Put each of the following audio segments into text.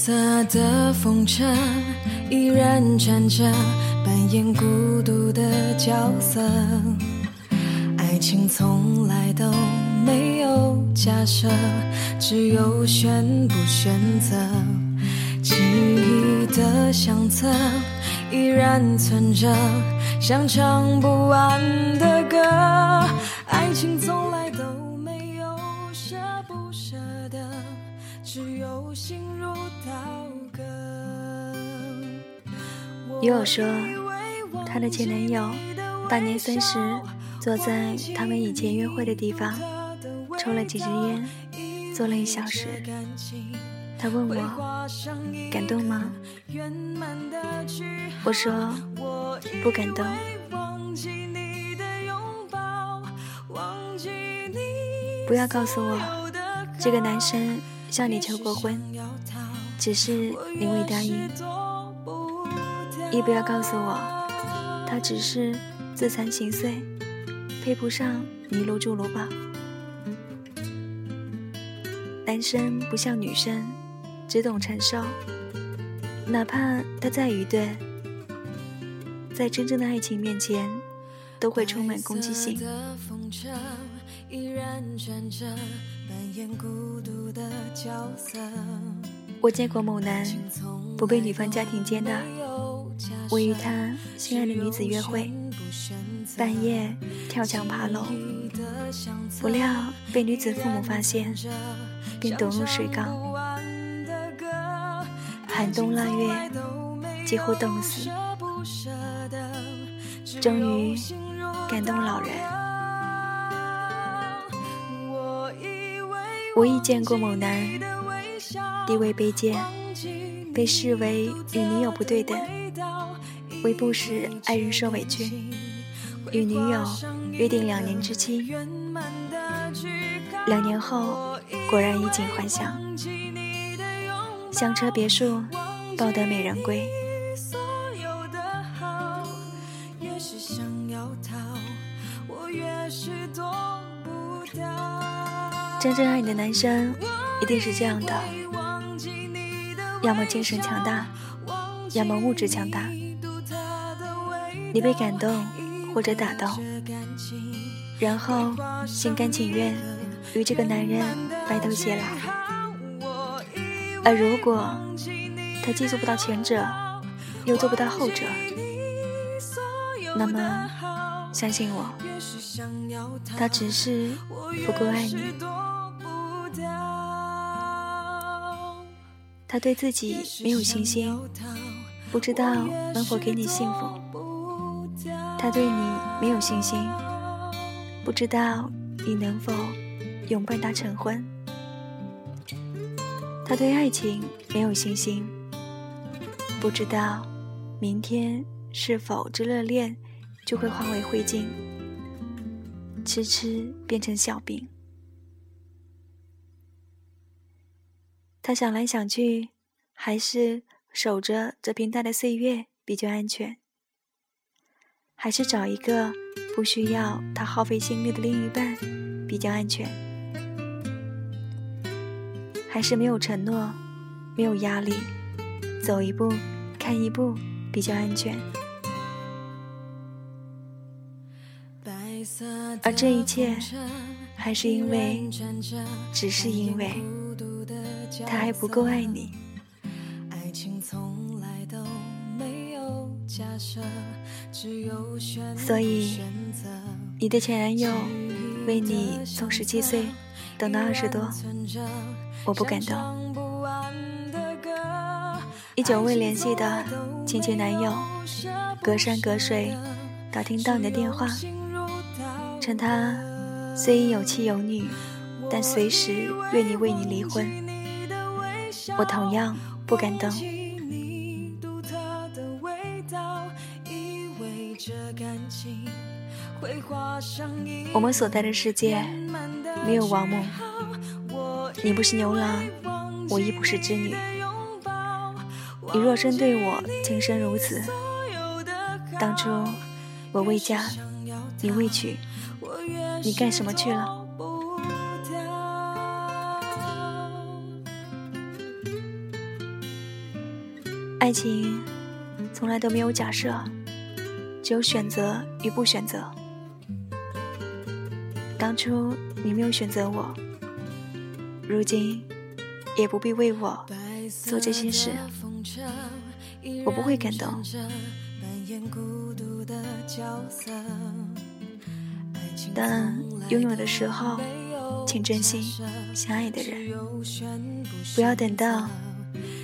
色的风车依然转着，扮演孤独的角色。爱情从来都没有假设，只有选不选择。记忆的相册依然存着，像唱不完的歌。女友说，她的前男友大年三十坐在他们以前约会的地方，抽了几支烟，坐了一小时。他问我感动吗？我说不感动。不要告诉我这个男生向你求过婚，只是你未答应。也不要告诉我他只是自惭形秽，配不上你入住鲁堡。男生不像女生。只懂承受，哪怕他再愚钝，在真正的爱情面前，都会充满攻击性。我见过某男不被女方家庭接纳，我与他心爱的女子约会，半夜跳墙爬楼，不料被女子父母发现，并躲入水缸。寒冬腊月，几乎冻死，终于感动老人。我亦见过某男，地位卑贱，被视为与女友不对等，为不使爱人受委屈，与女友约定两年之期。两年后，果然衣锦还乡。香车别墅，抱得美人归。真正爱你的男生，一定是这样的：要么精神强大，要么物质强大。你被感动或者打动，然后心甘情愿与这个男人白头偕老。而如果他既做不到前者，又做不到后者，那么相信我，他只是不够爱你。他对自己没有信心，不知道能否给你幸福。他对你没有信心，不知道你能否永伴他成婚。他对爱情没有信心，不知道明天是否这热恋就会化为灰烬，痴痴变成小病。他想来想去，还是守着这平淡的岁月比较安全，还是找一个不需要他耗费心力的另一半比较安全。还是没有承诺，没有压力，走一步看一步比较安全。而这一切，还是因为，只是因为，他还不够爱你。所以，你的前男友为你从十七岁等到二十多。我不感动。已久未联系的亲戚男友，隔山隔水打听到你的电话，称他虽已有妻有女，但随时愿意为你离婚。我同样不敢动。我们所在的世界没有王母。你不是牛郎，我亦不是织女。你若真对我情深如此，当初我未嫁，你未娶，你干什么去了？爱情从来都没有假设，只有选择与不选择。当初你没有选择我，如今也不必为我做这些事。我不会感动，但拥有的时候，请珍惜相爱的人，不要等到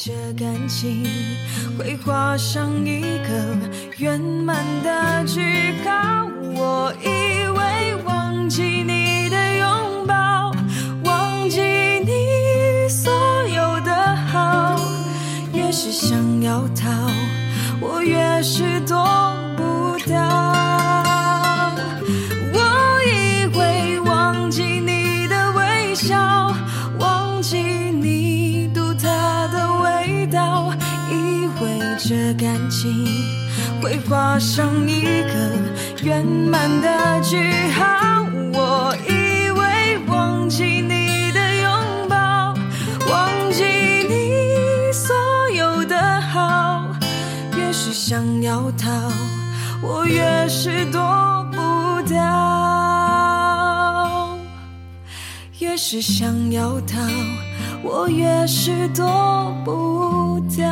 这感情会画上一个圆满的句号，我以为忘记你的拥抱，忘记你所有的好，越是想要逃，我越是躲不掉。我以为忘记你的微笑这感情会画上一个圆满的句号。我以为忘记你的拥抱，忘记你所有的好，越是想要逃，我越是躲不掉。越是想要逃，我越是躲不掉。